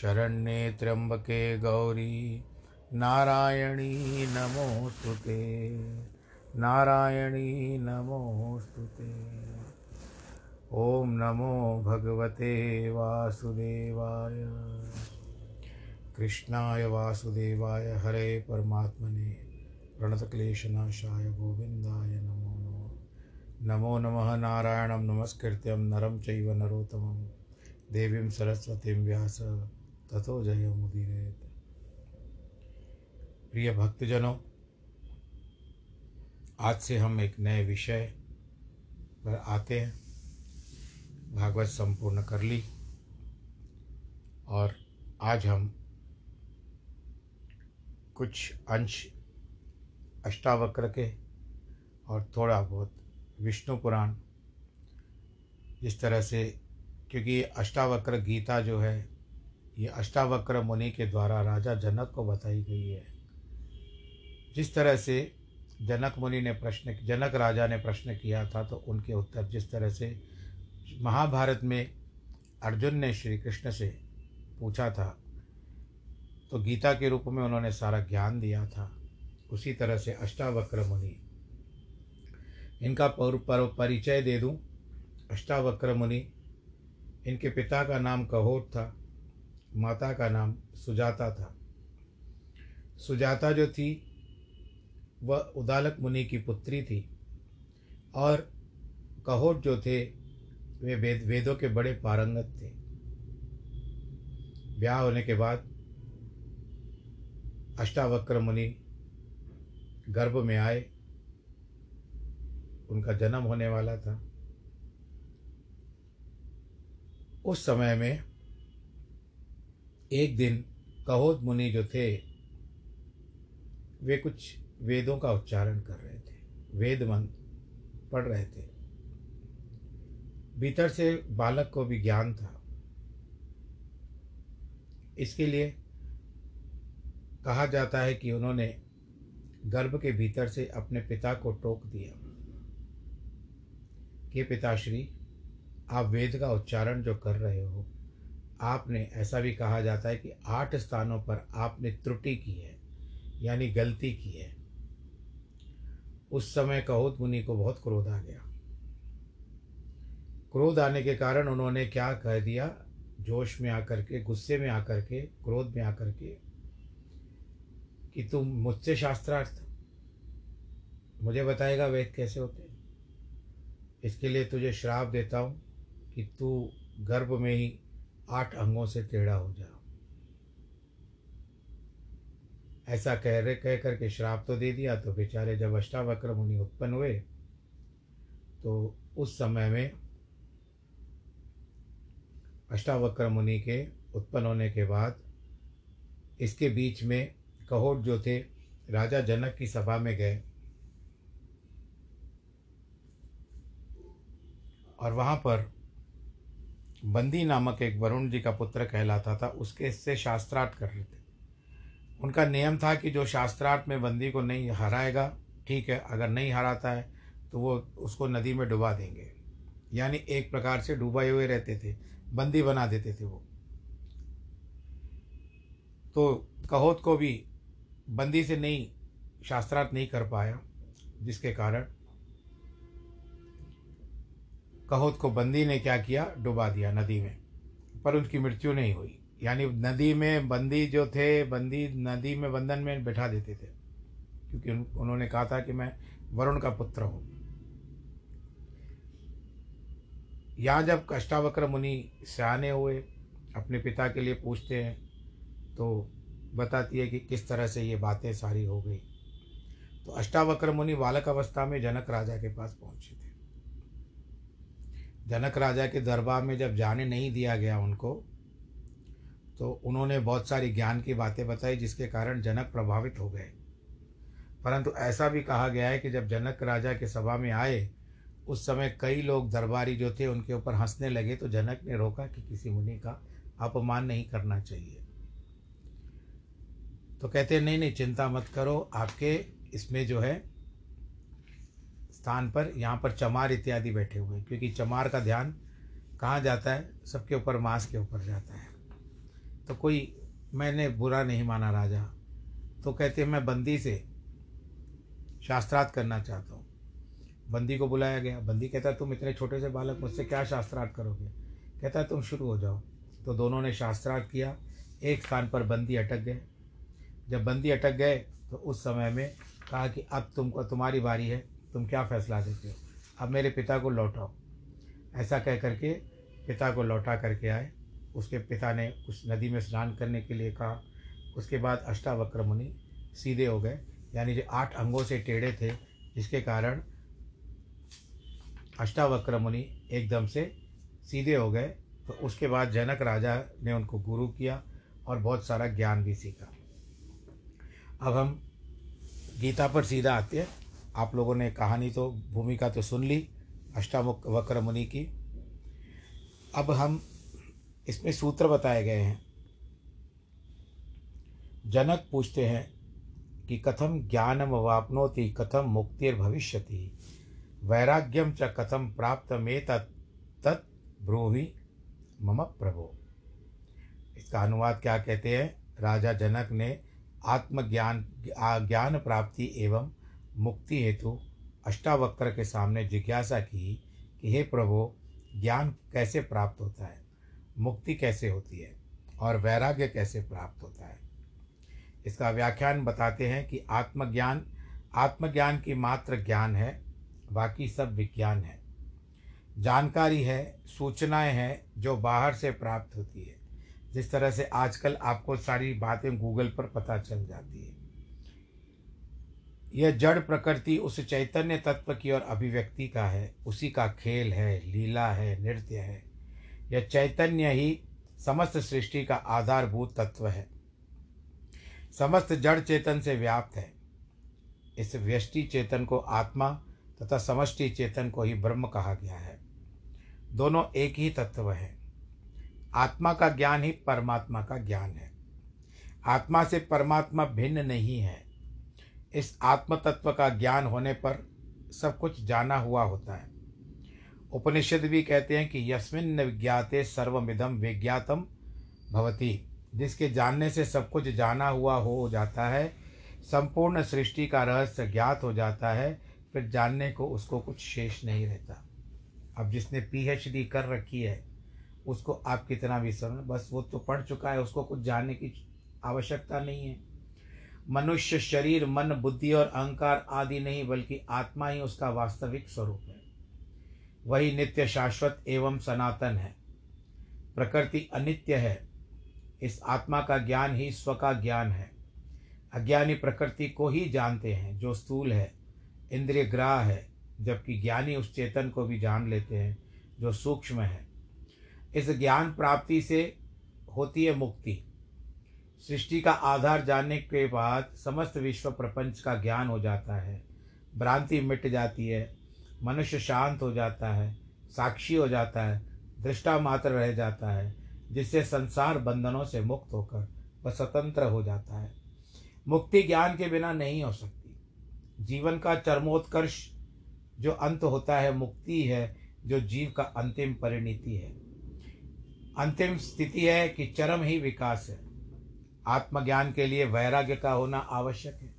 शरण्ये त्र्यम्बके गौरी। नारायणी नमोऽस्तु ते। नारायणी नमोऽस्तु ते। ॐ नमो भगवते वासुदेवाय। कृष्णाय वासुदेवाय। हरे परमात्मने। प्रणतक्लेशनाशाय गोविन्दाय नमो नमः। नमो नमः नारायणं नमस्कृत्यं। नरं चैव नरोत्तमं। देवीं सरस्वतीं व्यास। ततो जयमुदीरयेत् प्रिय भक्तजनों, आज से हम एक नए विषय पर आते हैं। भागवत संपूर्ण कर ली और आज हम कुछ अंश अष्टावक्र के और थोड़ा बहुत विष्णु पुराण जिस तरह से, क्योंकि अष्टावक्र गीता जो है ये अष्टावक्र मुनि के द्वारा राजा जनक को बताई गई है। जिस तरह से जनक मुनि ने प्रश्न जनक राजा ने प्रश्न किया था तो उनके उत्तर जिस तरह से महाभारत में अर्जुन ने श्री कृष्ण से पूछा था तो गीता के रूप में उन्होंने सारा ज्ञान दिया था। उसी तरह से अष्टावक्र मुनि। इनका पर, पर, परिचय दे दूँ। अष्टावक्र मुनि इनके पिता का नाम कहोट था। माता का नाम सुजाता था। सुजाता जो थी, वह उदालक मुनि की पुत्री थी और कहोट जो थे, वे वेद, वेदों के बड़े पारंगत थे। ब्याह होने के बाद अष्टावक्र मुनि गर्भ में आए। उनका जन्म होने वाला था। उस समय में एक दिन कहोद मुनि जो थे, वे कुछ वेदों का उच्चारण कर रहे थे। वेद मंत्र पढ़ रहे थे। भीतर से बालक को भी ज्ञान था। इसके लिए कहा जाता है कि उन्होंने गर्भ के भीतर से अपने पिता को टोक दिया। कि पिताश्री, आप वेद का उच्चारण जो कर रहे हो आपने, ऐसा भी कहा जाता है कि आठ स्थानों पर आपने त्रुटि की है, यानी गलती की है। उस समय कहोत मुनि को बहुत क्रोध आ गया। क्रोध आने के कारण उन्होंने क्या कह दिया? जोश में आकर के, गुस्से में आकर के, क्रोध में आकर के, कि तुम मुझसे शास्त्रार्थ। मुझे बताएगा वेद कैसे होते हैं। इसके लिए तुझे श्राप देता हूँ कि तू गर्भ में ही आठ अंगों से टेढ़ा हो जा ऐसा कह रहे, कह करके श्राप तो दे दिया तो बेचारे जब अष्टावक्र मुनि उत्पन्न हुए तो उस समय में अष्टावक्र मुनि के उत्पन्न होने के बाद इसके बीच में कहोट जो थे, राजा जनक की सभा में गए। और वहाँ पर बंदी नामक एक वरुण जी का पुत्र कहलाता था, उसके से शास्त्रार्थ कर रहे थे। उनका नियम था कि जो शास्त्रार्थ में बंदी को नहीं हराएगा, ठीक है, अगर नहीं हराता है तो वो उसको नदी में डुबा देंगे। यानी एक प्रकार से डूबाए हुए रहते थे, बंदी बना देते थे वो। तो कहोत को भी बंदी से नहीं, शास्त्रार्थ नहीं कर पाया, जिसके कारण कहोत को बंदी ने क्या किया? डुबा दिया नदी में। पर उनकी मृत्यु नहीं हुई। यानी नदी में बंदी जो थे बंदी नदी में बंधन में बैठा देते थे। क्योंकि उन, उन्होंने कहा था कि मैं वरुण का पुत्र हूँ। यहाँ जब अष्टावक्र मुनि सियाने हुए अपने पिता के लिए पूछते हैं तो बताती है कि किस तरह से ये बातें सारी हो गई। तो अष्टावक्र मुनि बालक अवस्था में जनक राजा के पास पहुँचे थे। जनक राजा के दरबार में जब जाने नहीं दिया गया उनको तो उन्होंने बहुत सारी ज्ञान की बातें बताई जिसके कारण जनक प्रभावित हो गए। परंतु ऐसा भी कहा गया है कि जब जनक राजा के सभा में आए, उस समय कई लोग दरबारी जो थे उनके ऊपर हंसने लगे तो जनक ने रोका कि किसी मुनि का अपमान नहीं करना चाहिए। तो कहते नहीं नहीं, चिंता मत करो, आपके इसमें जो है स्थान पर यहाँ पर चमार इत्यादि बैठे हुए हैं, क्योंकि चमार का ध्यान कहाँ जाता है? सबके ऊपर, मांस के ऊपर जाता है। तो कोई, मैंने बुरा नहीं माना राजा। तो कहते हैं, मैं बंदी से शास्त्रार्थ करना चाहता हूँ। बंदी को बुलाया गया। बंदी कहता तुम इतने छोटे से बालक, मुझसे क्या शास्त्रार्थ करोगे? कहता तुम शुरू हो जाओ। तो दोनों ने शास्त्रार्थ किया। एक स्थान पर बंदी अटक गए। जब बंदी अटक गए तो उस समय में कहा कि, अब तुमको, तुम्हारी बारी है। तुम क्या फैसला देते हो? अब मेरे पिता को लौटाओ। ऐसा कह करके पिता को लौटा करके आए। उसके पिता ने उस नदी में स्नान करने के लिए कहा। उसके बाद अष्टावक्र मुनि सीधे हो गए। यानी जो आठ अंगों से टेढ़े थे, जिसके कारण अष्टावक्र मुनि एकदम से सीधे हो गए। तो उसके बाद जनक राजा ने उनको गुरु किया और बहुत सारा ज्ञान भी सीखा। अब हम गीता पर सीधा आते हैं। आप लोगों ने कहानी तो भूमिका तो सुन ली, अष्टामुख वक्र मुनि की। अब हम इसमें सूत्र बताए गए हैं। जनक पूछते हैं कि कथम ज्ञानम वापनोति, कथम मुक्तिर्भविष्यति वैराग्यम च कथम प्राप्त में तत् ब्रूहि मम प्रभो। इसका अनुवाद क्या कहते हैं? राजा जनक ने आत्मज्ञान ज्ञान प्राप्ति एवं मुक्ति हेतु अष्टावक्र के सामने जिज्ञासा की कि हे प्रभु, ज्ञान कैसे प्राप्त होता है? मुक्ति कैसे होती है? और वैराग्य कैसे प्राप्त होता है? इसका व्याख्यान बताते हैं कि आत्मज्ञान आत्मज्ञान की मात्र ज्ञान है, बाकी सब विज्ञान है। जानकारी है, सूचनाएँ हैं, जो बाहर से प्राप्त होती है। जिस तरह से आजकल आपको सारी बातें गूगल पर पता चल जाती है। यह जड़ प्रकृति उस चैतन्य तत्व की ओर अभिव्यक्ति का है। उसी का खेल है, लीला है, नृत्य है। यह चैतन्य ही समस्त सृष्टि का आधारभूत तत्व है। समस्त जड़ चेतन से व्याप्त है। इस व्यष्टि चेतन को आत्मा तथा समष्टि चेतन को ही ब्रह्म कहा गया है। दोनों एक ही तत्व है। आत्मा का ज्ञान ही परमात्मा का ज्ञान है। आत्मा से परमात्मा भिन्न नहीं है। इस आत्म तत्व का ज्ञान होने पर सब कुछ जाना हुआ होता है। उपनिषद भी कहते हैं कि यस्मिन विज्ञाते सर्वमिदम विज्ञातम भवती, जिसके जानने से सब कुछ जाना हुआ हो जाता है, संपूर्ण सृष्टि का रहस्य ज्ञात हो जाता है, फिर जानने को उसको कुछ शेष नहीं रहता। अब जिसने पीएचडी कर रखी है, उसको आप कितना भी समझ बस वो तो पढ़ चुका है, उसको कुछ जानने की आवश्यकता नहीं है। मनुष्य शरीर, मन, बुद्धि और अहंकार आदि नहीं, बल्कि आत्मा ही उसका वास्तविक स्वरूप है। वही नित्य शाश्वत एवं सनातन है। प्रकृति अनित्य है। इस आत्मा का ज्ञान ही स्व का ज्ञान है। अज्ञानी प्रकृति को ही जानते हैं, जो स्थूल है। इंद्रिय ग्राह है, जबकि ज्ञानी उस चेतन को भी जान लेते हैं, जो सूक्ष्म है। इस ज्ञान प्राप्ति से होती है मुक्ति। सृष्टि का आधार जानने के बाद समस्त विश्व प्रपंच का ज्ञान हो जाता है। भ्रांति मिट जाती है, मनुष्य शांत हो जाता है, साक्षी हो जाता है, दृष्टा मात्र रह जाता है, जिससे संसार बंधनों से मुक्त होकर वह स्वतंत्र हो जाता है। मुक्ति ज्ञान के बिना नहीं हो सकती। जीवन का चरमोत्कर्ष जो अंत होता है, मुक्ति है, जो जीव का अंतिम परिणति है। अंतिम स्थिति है कि चरम ही विकास है। आत्मज्ञान के लिए वैराग्य का होना आवश्यक है।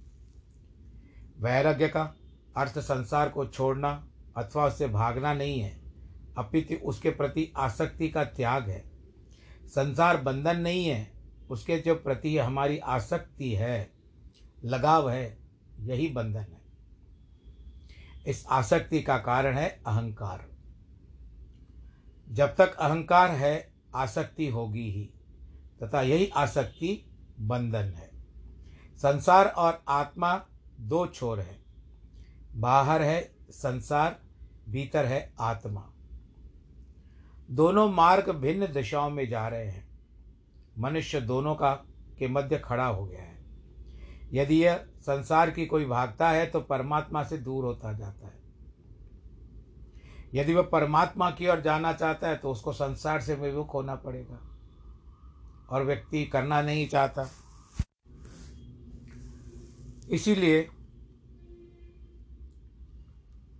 वैराग्य का अर्थ संसार को छोड़ना अथवा उससे भागना नहीं है। अपितु उसके प्रति आसक्ति का त्याग है। संसार बंधन नहीं है, उसके जो प्रति हमारी आसक्ति है, लगाव है, यही बंधन है। इस आसक्ति का कारण है अहंकार। जब तक अहंकार है, आसक्ति होगी ही, तथा यही आसक्ति बंधन है। संसार और आत्मा दो छोर है। बाहर है संसार, भीतर है आत्मा। दोनों मार्ग भिन्न दिशाओं में जा रहे हैं। मनुष्य दोनों का, के मध्य खड़ा हो गया है। यदि यह संसार की कोई भागता है तो परमात्मा से दूर होता जाता है। यदि वह परमात्मा की ओर जाना चाहता है तो उसको संसार से विमुख होना पड़ेगा। और व्यक्ति करना नहीं चाहता। इसीलिए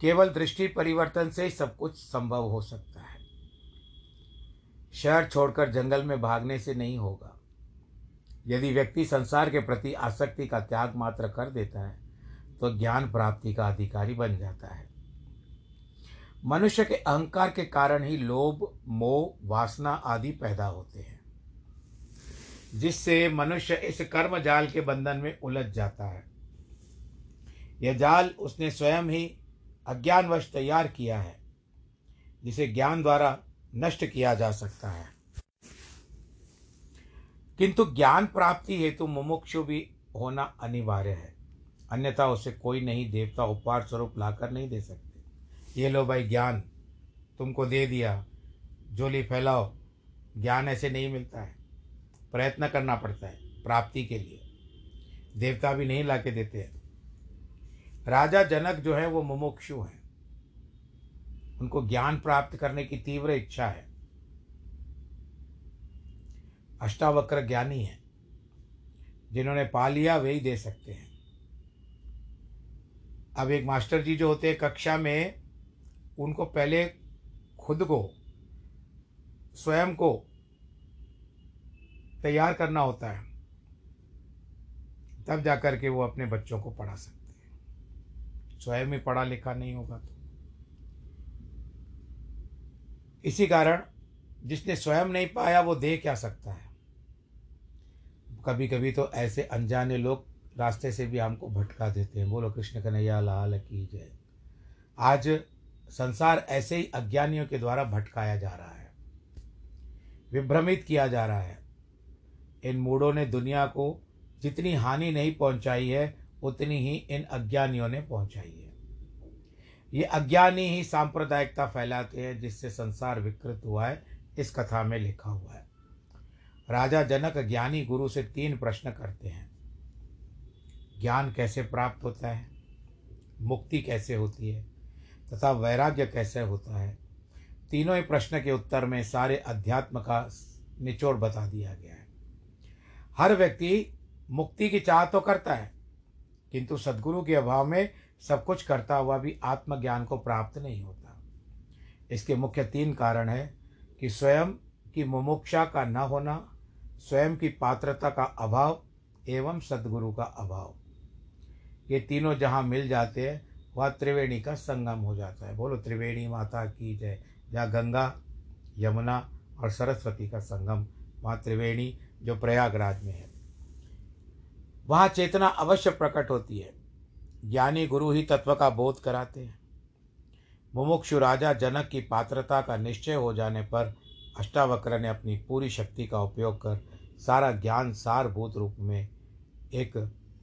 केवल दृष्टि परिवर्तन से ही सब कुछ संभव हो सकता है। शहर छोड़कर जंगल में भागने से नहीं होगा। यदि व्यक्ति संसार के प्रति आसक्ति का त्याग मात्र कर देता है तो ज्ञान प्राप्ति का अधिकारी बन जाता है। मनुष्य के अहंकार के कारण ही लोभ, मोह, वासना आदि पैदा होते हैं। जिससे मनुष्य इस कर्म जाल के बंधन में उलझ जाता है। यह जाल उसने स्वयं ही अज्ञानवश तैयार किया है, जिसे ज्ञान द्वारा नष्ट किया जा सकता है। किंतु ज्ञान प्राप्ति हेतु मुमुक्षु भी होना अनिवार्य है। अन्यथा उसे कोई नहीं देवता उपहार स्वरूप लाकर नहीं दे सकते। ये लो भाई ज्ञान, तुमको दे दिया, जोली फैलाओ, ज्ञान ऐसे नहीं मिलता है। प्रयत्न करना पड़ता है, प्राप्ति के लिए। देवता भी नहीं ला के देते हैं। राजा जनक जो है, वो मुमुक्षु हैं। उनको ज्ञान प्राप्त करने की तीव्र इच्छा है। अष्टावक्र ज्ञानी है, जिन्होंने पा लिया वही दे सकते हैं। अब एक मास्टर जी जो होते हैं कक्षा में, उनको पहले खुद को, स्वयं को तैयार करना होता है, तब जाकर के वो अपने बच्चों को पढ़ा सकते हैं। स्वयं ही पढ़ा लिखा नहीं होगा तो। इसी कारण जिसने स्वयं नहीं पाया वो दे क्या सकता है? कभी कभी तो ऐसे अनजाने लोग रास्ते से भी हमको भटका देते हैं, बोलो कृष्ण कन्हैया, लाल की जय। आज संसार ऐसे ही अज्ञानियों के द्वारा भटकाया जा रहा है, विभ्रमित किया जा रहा है। इन मूढ़ों ने दुनिया को जितनी हानि नहीं पहुंचाई है, उतनी ही इन अज्ञानियों ने पहुंचाई है। ये अज्ञानी ही सांप्रदायिकता फैलाते हैं, जिससे संसार विकृत हुआ है, इस कथा में लिखा हुआ है। राजा जनक ज्ञानी गुरु से तीन प्रश्न करते हैं। ज्ञान कैसे प्राप्त होता है? मुक्ति कैसे होती है? तथा वैराग्य कैसे होता है? तीनों ही प्रश्न के उत्तर में सारे अध्यात्म का निचोड़ बता दिया गया है। हर व्यक्ति मुक्ति की चाह तो करता है, किंतु सदगुरु के अभाव में सब कुछ करता हुआ भी आत्मज्ञान को प्राप्त नहीं होता। इसके मुख्य तीन कारण है कि स्वयं की मुमुक्षा का न होना, स्वयं की पात्रता का अभाव एवं सदगुरु का अभाव। ये तीनों जहाँ मिल जाते हैं, वह त्रिवेणी का संगम हो जाता है। बोलो, त्रिवेणी माता की जय। जहाँ गंगा, यमुना और सरस्वती का संगम, वहाँ त्रिवेणी जो प्रयागराज में है, वहाँ चेतना अवश्य प्रकट होती है। ज्ञानी गुरु ही तत्व का बोध कराते हैं। मुमुक्षु राजा जनक की पात्रता का निश्चय हो जाने पर अष्टावक्र ने अपनी पूरी शक्ति का उपयोग कर सारा ज्ञान सारभूत रूप में एक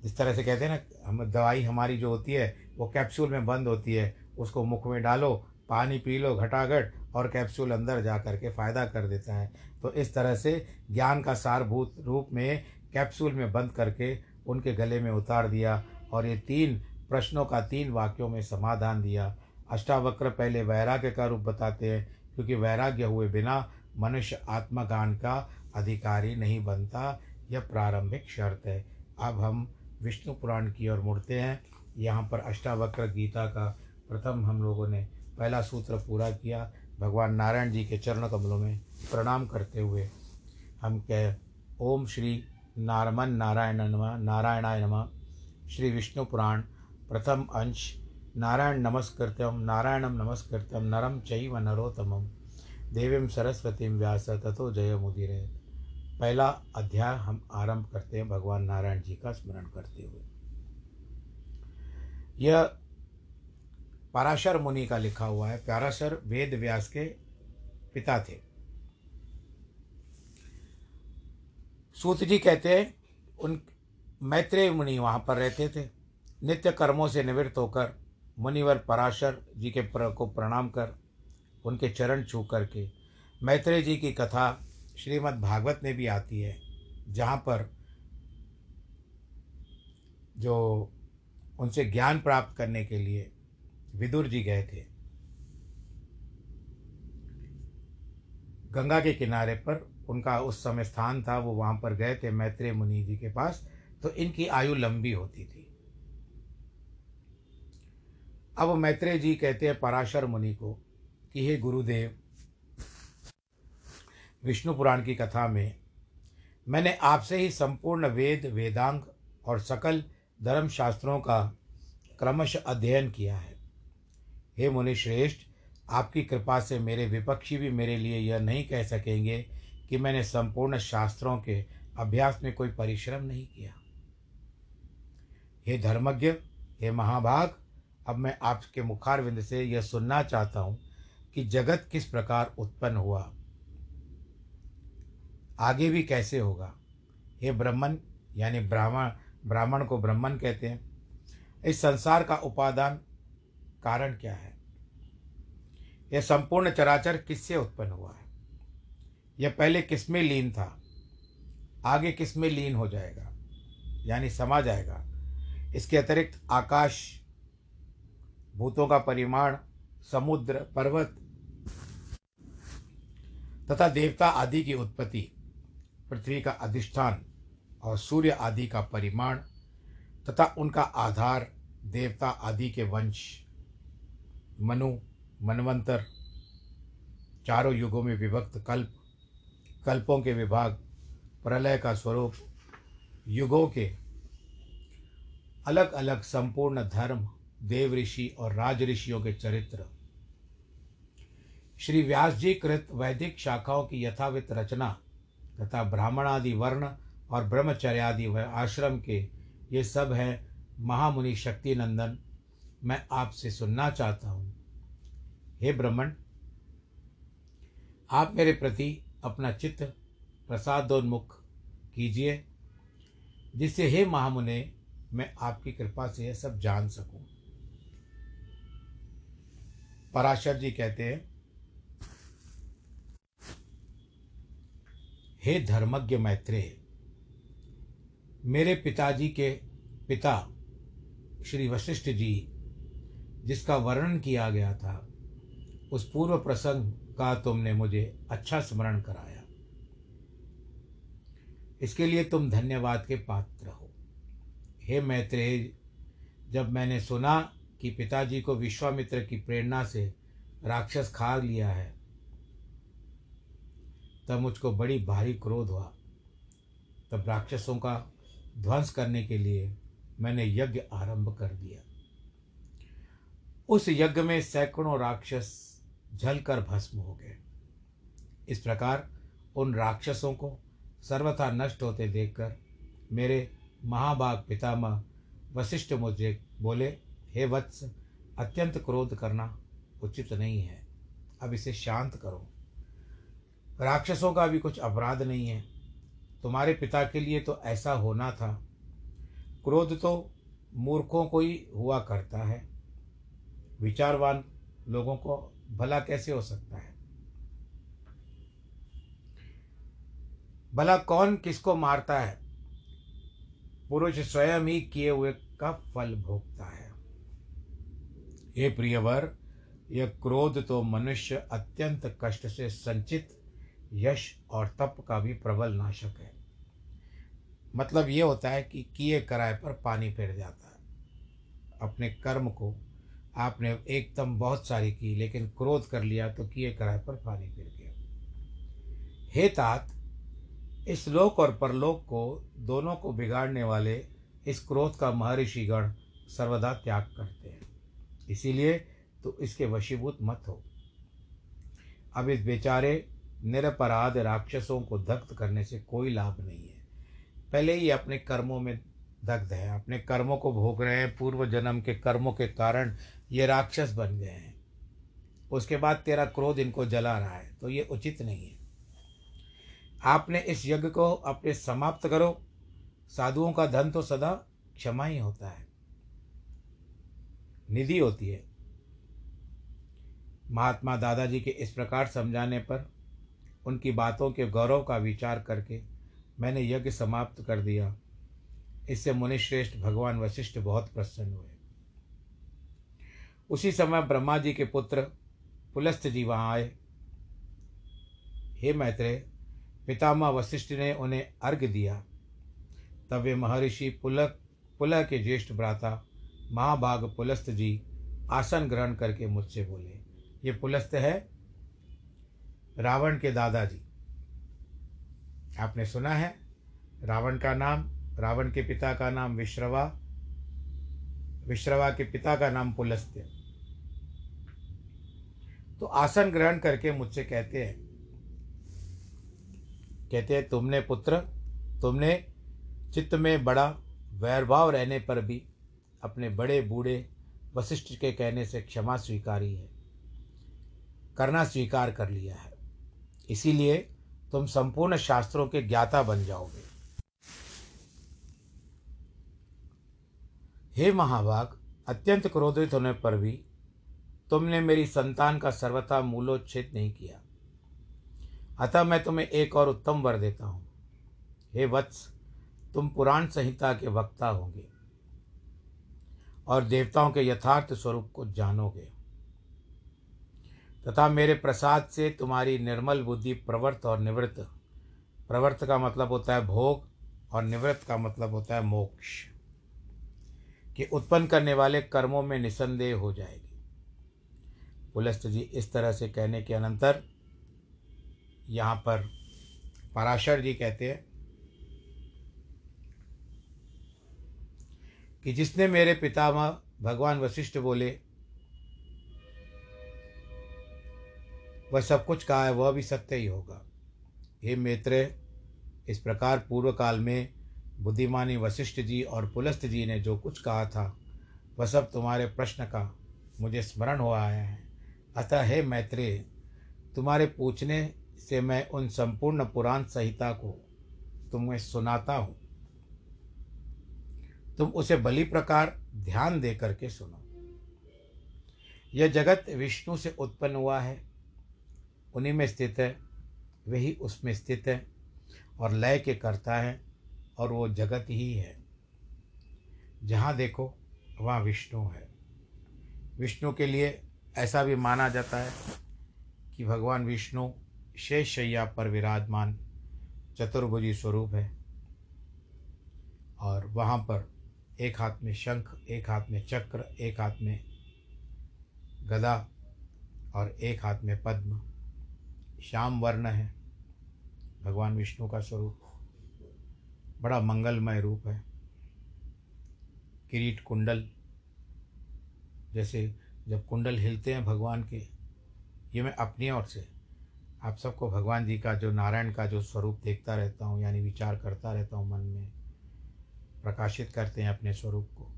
जिस तरह से कहते हैं ना, हम दवाई हमारी जो होती है, वो कैप्सूल में बंद होती है, उसको मुख में डालो, पानी पी लो, घटाघट और कैप्सूल अंदर जा कर के फ़ायदा कर देता है। तो इस तरह से ज्ञान का सारभूत रूप में कैप्सूल में बंद करके उनके गले में उतार दिया और ये तीन प्रश्नों का तीन वाक्यों में समाधान दिया। अष्टावक्र पहले वैराग्य का रूप बताते हैं, क्योंकि वैराग्य हुए बिना मनुष्य आत्मगान का अधिकारी नहीं बनता। यह प्रारंभिक शर्त है। अब हम विष्णु पुराण की ओर मुड़ते हैं। यहाँ पर अष्टावक्र गीता का प्रथम हम लोगों ने पहला सूत्र पूरा किया। भगवान नारायण जी के चरण कमलों में प्रणाम करते हुए हम कह, ओम श्री नारमन नारायण नम, नारायणाय नम। श्री विष्णु पुराण, प्रथम अंश, नारायण नमस्कृत्यम नारायणम नमस्कृत्यम नरम चैव नरोत्तमम। देवीम सरस्वती व्यास तथो जय मुदिर। पहला अध्याय हम आरंभ करते हैं भगवान नारायण जी का स्मरण करते हुए। यह पराशर मुनि का लिखा हुआ है। पराशर वेद व्यास के पिता थे। सूत जी कहते हैं, उन मैत्रेय मुनि वहाँ पर रहते थे। नित्य कर्मों से निवृत्त होकर मुनिवर पराशर जी के प्र, को प्रणाम कर, उनके चरण छू करके मैत्रेय जी की कथा श्रीमद् भागवत में भी आती है, जहाँ पर जो उनसे ज्ञान प्राप्त करने के लिए विदुर जी गए थे। गंगा के किनारे पर उनका उस समय स्थान था, वो वहाँ पर गए थे मैत्रेय मुनि जी के पास तो इनकी आयु लंबी होती थी। अब मैत्रेय जी कहते हैं पराशर मुनि को कि हे गुरुदेव, विष्णु पुराण की कथा में मैंने आपसे ही संपूर्ण वेद, वेदांग और सकल धर्म शास्त्रों का क्रमश अध्ययन किया है। हे मुनि श्रेष्ठ आपकी कृपा से मेरे विपक्षी भी मेरे लिए यह नहीं कह सकेंगे कि मैंने संपूर्ण शास्त्रों के अभ्यास में कोई परिश्रम नहीं किया। हे धर्मज्ञ, हे महाभाग, अब मैं आपके मुखारविंद से यह सुनना चाहता हूँ कि जगत किस प्रकार उत्पन्न हुआ। आगे भी कैसे होगा? हे ब्राह्मण यानी ब्राह्मण ब्राह्मण को ब्राह्मण कहते हैं। इस संसार का उपादान कारण क्या है? यह संपूर्ण चराचर किससे उत्पन्न हुआ है? यह पहले किसमें लीन था? आगे किसमें लीन हो जाएगा? यानी समा जाएगा। इसके अतिरिक्त आकाश, भूतों का परिमाण, समुद्र, पर्वत तथा देवता आदि की उत्पत्ति, पृथ्वी का अधिष्ठान और सूर्य आदि का परिमाण तथा उनका आधार देवता आदि के वंश। मनु, मनवंतर, चारों युगों में विभक्त कल्प, कल्पों के विभाग, प्रलय का स्वरूप, युगों के अलग अलग संपूर्ण धर्म, देव ऋषि और राज ऋषियों के चरित्र। श्री व्यास जी कृत वैदिक शाखाओं की यथावित रचना तथा ब्राह्मणादि वर्ण और ब्रह्मचर्यादि व आश्रम के ये सब हैं महामुनि शक्ति नंदन मैं आपसे सुनना चाहता हूँ। हे ब्राह्मण, आप मेरे प्रति अपना चित्त प्रसादोन्मुख कीजिए, जिससे हे महामुने, मैं आपकी कृपा से यह सब जान सकूँ। पराशर जी कहते हैं, हे धर्मज्ञ मैत्रेय, मेरे पिताजी के पिता श्री वशिष्ठ जी, जिसका वर्णन किया गया था उस पूर्व प्रसंग का तुमने मुझे अच्छा स्मरण कराया। इसके लिए तुम धन्यवाद के पात्र हो। हे मैत्रेय, जब मैंने सुना कि पिताजी को विश्वामित्र की प्रेरणा से राक्षस खा लिया है, तब मुझको बड़ी भारी क्रोध हुआ। तब राक्षसों का ध्वंस करने के लिए मैंने यज्ञ आरंभ कर दिया। उस यज्ञ में सैकड़ों राक्षस जलकर भस्म हो गए। इस प्रकार उन राक्षसों को सर्वथा नष्ट होते देखकर मेरे महाभाग पितामह वशिष्ठ मुझे बोले, हे वत्स, अत्यंत क्रोध करना उचित नहीं है। अब इसे शांत करो। राक्षसों का भी कुछ अपराध नहीं है। तुम्हारे पिता के लिए तो ऐसा होना था। क्रोध तो मूर्खों को ही हुआ करता है। विचारवान लोगों को भला कैसे हो सकता है? भला कौन किसको मारता है? पुरुष स्वयं ही किए हुए का फल भोगता है। हे प्रियवर, यह क्रोध तो मनुष्य अत्यंत कष्ट से संचित, यश और तप का भी प्रबल नाशक है। मतलब ये होता है कि किए कराए पर पानी फिर जाता है। अपने कर्म को आपने एकदम बहुत सारी की, लेकिन क्रोध कर लिया तो किए कराए पर पानी फिर गया। हे तात, इस लोक और परलोक को, दोनों को बिगाड़ने वाले इस क्रोध का महर्षिगण सर्वदा त्याग करते हैं। इसीलिए तो इसके वशीभूत मत हो। अब इस बेचारे निरपराध राक्षसों को दग्ध करने से कोई लाभ नहीं है। पहले ही अपने कर्मों में दग्ध है, अपने कर्मों को भोग रहे हैं, पूर्व जन्म के कर्मों के कारण ये राक्षस बन गए हैं। उसके बाद तेरा क्रोध इनको जला रहा है तो ये उचित नहीं है। आपने इस यज्ञ को अपने समाप्त करो। साधुओं का धन तो सदा क्षमा ही होता है। निधि होती है। महात्मा दादाजी के इस प्रकार समझाने पर उनकी बातों के गौरव का विचार करके मैंने यज्ञ समाप्त कर दिया। इससे मुनिश्रेष्ठ भगवान वशिष्ठ बहुत प्रसन्न हुए। उसी समय ब्रह्मा जी के पुत्र पुलस्त जी वहाँ आए। हे मैत्रेय, पितामह वशिष्ठ ने उन्हें अर्घ दिया। तब वे महर्षि पुलक, पुलह के ज्येष्ठ भ्राता महाभाग पुलस्त जी आसन ग्रहण करके मुझसे बोले, ये पुलस्त है रावण के दादाजी। आपने सुना है, रावण का नाम, रावण के पिता का नाम विश्रवा विश्रवा के पिता का नाम पुलस्त्य तो आसन ग्रहण करके मुझसे कहते हैं। कहते हैं, तुमने पुत्र, तुमने चित्त में बड़ा वैरभाव रहने पर भी अपने बड़े बूढ़े वशिष्ठ के कहने से क्षमा स्वीकारी है, करना स्वीकार कर लिया है। इसीलिए तुम संपूर्ण शास्त्रों के ज्ञाता बन जाओगे। हे महाभाग, अत्यंत क्रोधित होने पर भी तुमने मेरी संतान का सर्वथा मूलोच्छेद नहीं किया। अतः मैं तुम्हें एक और उत्तम वर देता हूँ। हे वत्स, तुम पुराण संहिता के वक्ता होंगे और देवताओं के यथार्थ स्वरूप को जानोगे। तथा मेरे प्रसाद से तुम्हारी निर्मल बुद्धि प्रवर्त और निवृत्त। प्रवर्त का मतलब होता है भोग और निवृत्त का मतलब होता है मोक्ष। कि उत्पन्न करने वाले कर्मों में निसंदेह हो जाएगी। पुलस्त जी, इस तरह से कहने के अनंतर यहाँ पर पराशर जी कहते हैं कि जिसने मेरे पितामह भगवान वशिष्ठ बोले, वह सब कुछ कहा है, वह भी सत्य ही होगा। हे मित्र, इस प्रकार पूर्व काल में बुद्धिमानी वशिष्ठ जी और पुलस्त जी ने जो कुछ कहा था, वह सब तुम्हारे प्रश्न का मुझे स्मरण हो आया है। अतः हे मैत्रेय, तुम्हारे पूछने से मैं उन संपूर्ण पुराण संहिता को तुम्हें सुनाता हूँ। तुम उसे भली प्रकार ध्यान दे करके सुनो। यह जगत विष्णु से उत्पन्न हुआ है। उन्हीं में स्थित है वही उसमें स्थित है और लय के करता है और वो जगत ही है। जहाँ देखो, वहाँ विष्णु है। विष्णु के लिए ऐसा भी माना जाता है कि भगवान विष्णु शेष शैया पर विराजमान चतुर्भुजी स्वरूप है और वहाँ पर एक हाथ में शंख, एक हाथ में चक्र, एक हाथ में गदा और एक हाथ में पद्म। श्याम वर्ण है, भगवान विष्णु का स्वरूप। बड़ा मंगलमय रूप है। किरीट कुंडल जैसे जब कुंडल हिलते हैं भगवान के, ये मैं अपनी ओर से आप सबको भगवान जी का जो नारायण का जो स्वरूप देखता रहता हूँ, यानी विचार करता रहता हूँ मन में, प्रकाशित करते हैं अपने स्वरूप को,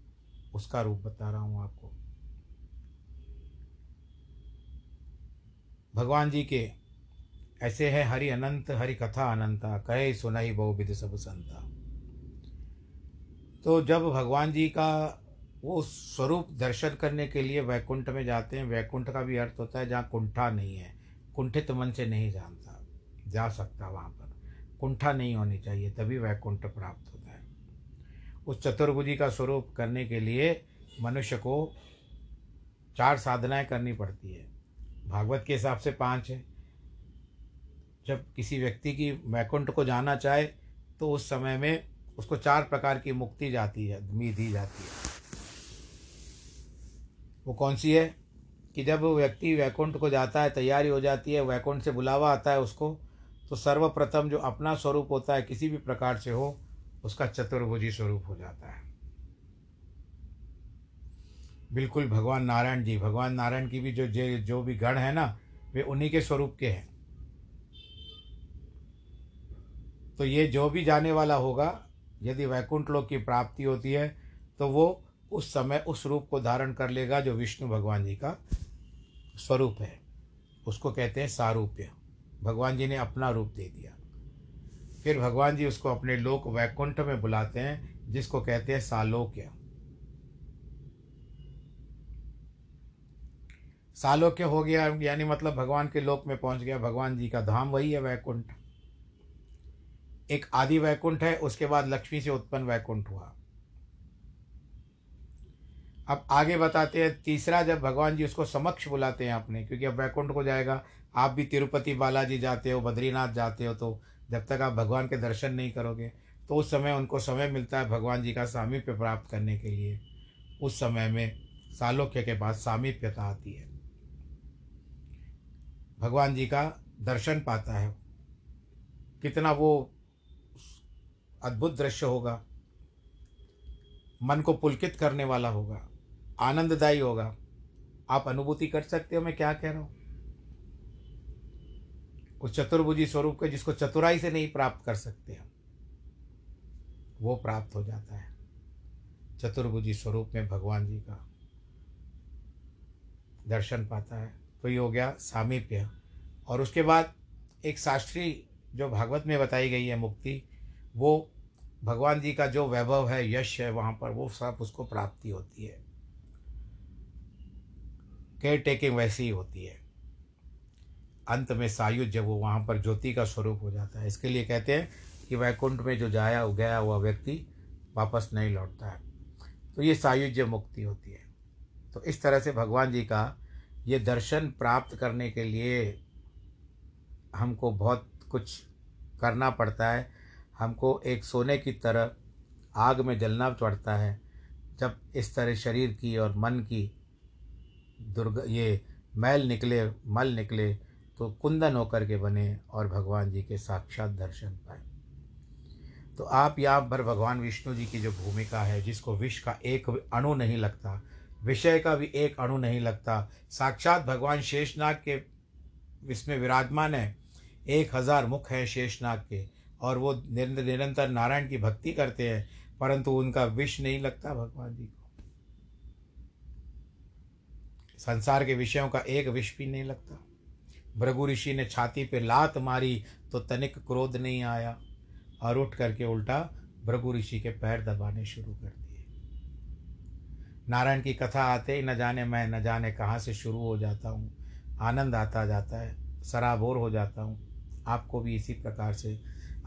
उसका रूप बता रहा हूँ आपको। भगवान जी के ऐसे है हरि अनंत, हरि कथा अनंता, कहे सुनई बहुविध सब संता। तो जब भगवान जी का वो स्वरूप दर्शन करने के लिए वैकुंठ में जाते हैं। वैकुंठ का भी अर्थ होता है जहाँ कुंठा नहीं है। कुंठित मन से नहीं जानता, जा सकता वहाँ पर। कुंठा नहीं होनी चाहिए, तभी वैकुंठ प्राप्त होता है। उस चतुर्भुजी का स्वरूप करने के लिए मनुष्य को चार साधनाएँ करनी पड़ती है। भागवत के हिसाब से पाँच है। जब किसी व्यक्ति की वैकुंठ को जाना चाहे तो उस समय में उसको चार प्रकार की मुक्ति जाती है, दी जाती है। वो कौन सी है? कि जब व्यक्ति वैकुंठ को जाता है, तैयारी हो जाती है, वैकुंठ से बुलावा आता है उसको तो सर्वप्रथम जो अपना स्वरूप होता है, किसी भी प्रकार से हो, उसका चतुर्भुजी स्वरूप हो जाता है। बिल्कुल भगवान नारायण जी, भगवान नारायण की भी जो जो भी गण है ना, वे उन्हीं के स्वरूप के हैं। तो ये जो भी जाने वाला होगा, यदि वैकुंठ लोक की प्राप्ति होती है तो वो उस समय उस रूप को धारण कर लेगा जो विष्णु भगवान जी का स्वरूप है। उसको कहते हैं सारूप्य। भगवान जी ने अपना रूप दे दिया। फिर भगवान जी उसको अपने लोक वैकुंठ में बुलाते हैं, जिसको कहते हैं सालोक्य। सालोक्य हो गया, यानी मतलब भगवान के लोक में पहुँच गया। भगवान जी का धाम वही है, वैकुंठ। एक आदि वैकुंठ है, उसके बाद लक्ष्मी से उत्पन्न वैकुंठ हुआ। अब आगे बताते हैं, तीसरा जब भगवान जी उसको समक्ष बुलाते हैं अपने, क्योंकि अब वैकुंठ को जाएगा, आप भी तिरुपति बालाजी जाते हो, बद्रीनाथ जाते हो तो जब तक आप भगवान के दर्शन नहीं करोगे तो उस समय उनको समय मिलता है भगवान जी का सामीप्य प्राप्त करने के लिए। उस समय में सालोक्य के बाद सामीप्यता आती है। भगवान जी का दर्शन पाता है। कितना वो अद्भुत दृश्य होगा। मन को पुलकित करने वाला होगा। आनंददायी होगा। आप अनुभूति कर सकते हो, मैं क्या कह रहा हूँ? उस चतुर्भुजी स्वरूप के जिसको चतुराई से नहीं प्राप्त कर सकते हम, वो प्राप्त हो जाता है। चतुर्भुजी स्वरूप में भगवान जी का दर्शन पाता है। तो ये हो गया सामीप्य। और उसके बाद एक शास्त्री जो भागवत में बताई गई है मुक्ति, वो भगवान जी का जो वैभव है, यश है, वहाँ पर वो सब उसको प्राप्ति होती है। केयर टेकिंग वैसी ही होती है। अंत में सायुज्य वो वहाँ पर ज्योति का स्वरूप हो जाता है। इसके लिए कहते हैं कि वैकुंठ में जो जाया गया हुआ व्यक्ति वापस नहीं लौटता है। तो ये सायुज्य मुक्ति होती है। तो इस तरह से भगवान जी का ये दर्शन प्राप्त करने के लिए हमको बहुत कुछ करना पड़ता है। हमको एक सोने की तरह आग में जलना पड़ता है। जब इस तरह शरीर की और मन की दुर्ग, ये मैल निकले, मल निकले तो कुंदन होकर के बने और भगवान जी के साक्षात दर्शन पाए। तो आप यहाँ पर भगवान विष्णु जी की जो भूमिका है, जिसको विष का एक अणु नहीं लगता, विषय का भी एक अणु नहीं लगता, साक्षात भगवान शेषनाग के इसमें विराजमान है, एक हज़ार मुख हैं शेषनाग के, और वो निरंतर नारायण की भक्ति करते हैं, परंतु उनका विष नहीं लगता भगवान जी को। संसार के विषयों का एक विष भी नहीं लगता। भृगु ऋषि ने छाती पे लात मारी तो तनिक क्रोध नहीं आया और उठ करके उल्टा भृगु ऋषि के पैर दबाने शुरू कर दिए। नारायण की कथा आते ही न जाने मैं न जाने कहाँ से शुरू हो जाता हूँ। आनंद आता जाता है, सराबोर हो जाता हूँ। आपको भी इसी प्रकार से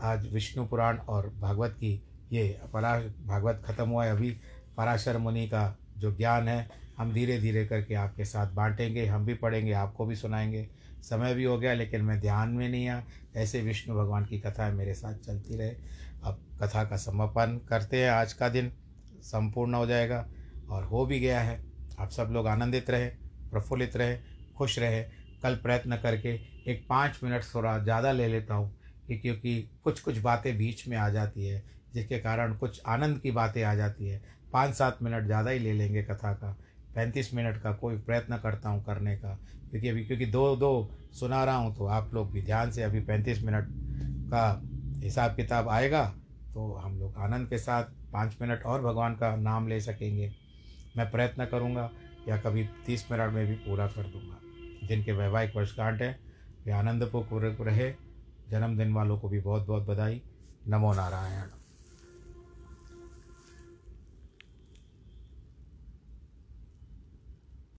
आज विष्णु पुराण और भागवत की ये परा भागवत खत्म हुआ है। अभी पराशर मुनि का जो ज्ञान है हम धीरे धीरे करके आपके साथ बांटेंगे, हम भी पढ़ेंगे, आपको भी सुनाएँगे। समय भी हो गया, लेकिन मैं ध्यान में नहीं आ ऐसे विष्णु भगवान की कथाएँ मेरे साथ चलती रहे। अब कथा का समापन करते हैं। आज का दिन संपूर्ण हो जाएगा और हो भी गया है। आप सब लोग आनंदित रहे, प्रफुल्लित रहे, खुश रहे। कल प्रयत्न करके एक पाँच मिनट थोड़ा ज़्यादा ले लेता हूँ, कि क्योंकि कुछ कुछ बातें बीच में आ जाती है, जिसके कारण कुछ आनंद की बातें आ जाती है। पाँच सात मिनट ज़्यादा ही ले लेंगे कथा का। पैंतीस मिनट का कोई प्रयत्न करता हूँ करने का। क्योंकि अभी क्योंकि दो दो सुना रहा हूँ तो आप लोग भी ध्यान से अभी पैंतीस मिनट का हिसाब किताब आएगा तो हम लोग आनंद के साथ पाँच मिनट और भगवान का नाम ले सकेंगे। मैं प्रयत्न करूँगा, या कभी तीस मिनट में भी पूरा कर दूँगा। जिनके वैवाहिक वर्षगांठ है, वे आनंदपूर्वक रहे जन्मदिन वालों को भी बहुत बहुत बधाई। नमो नारायण।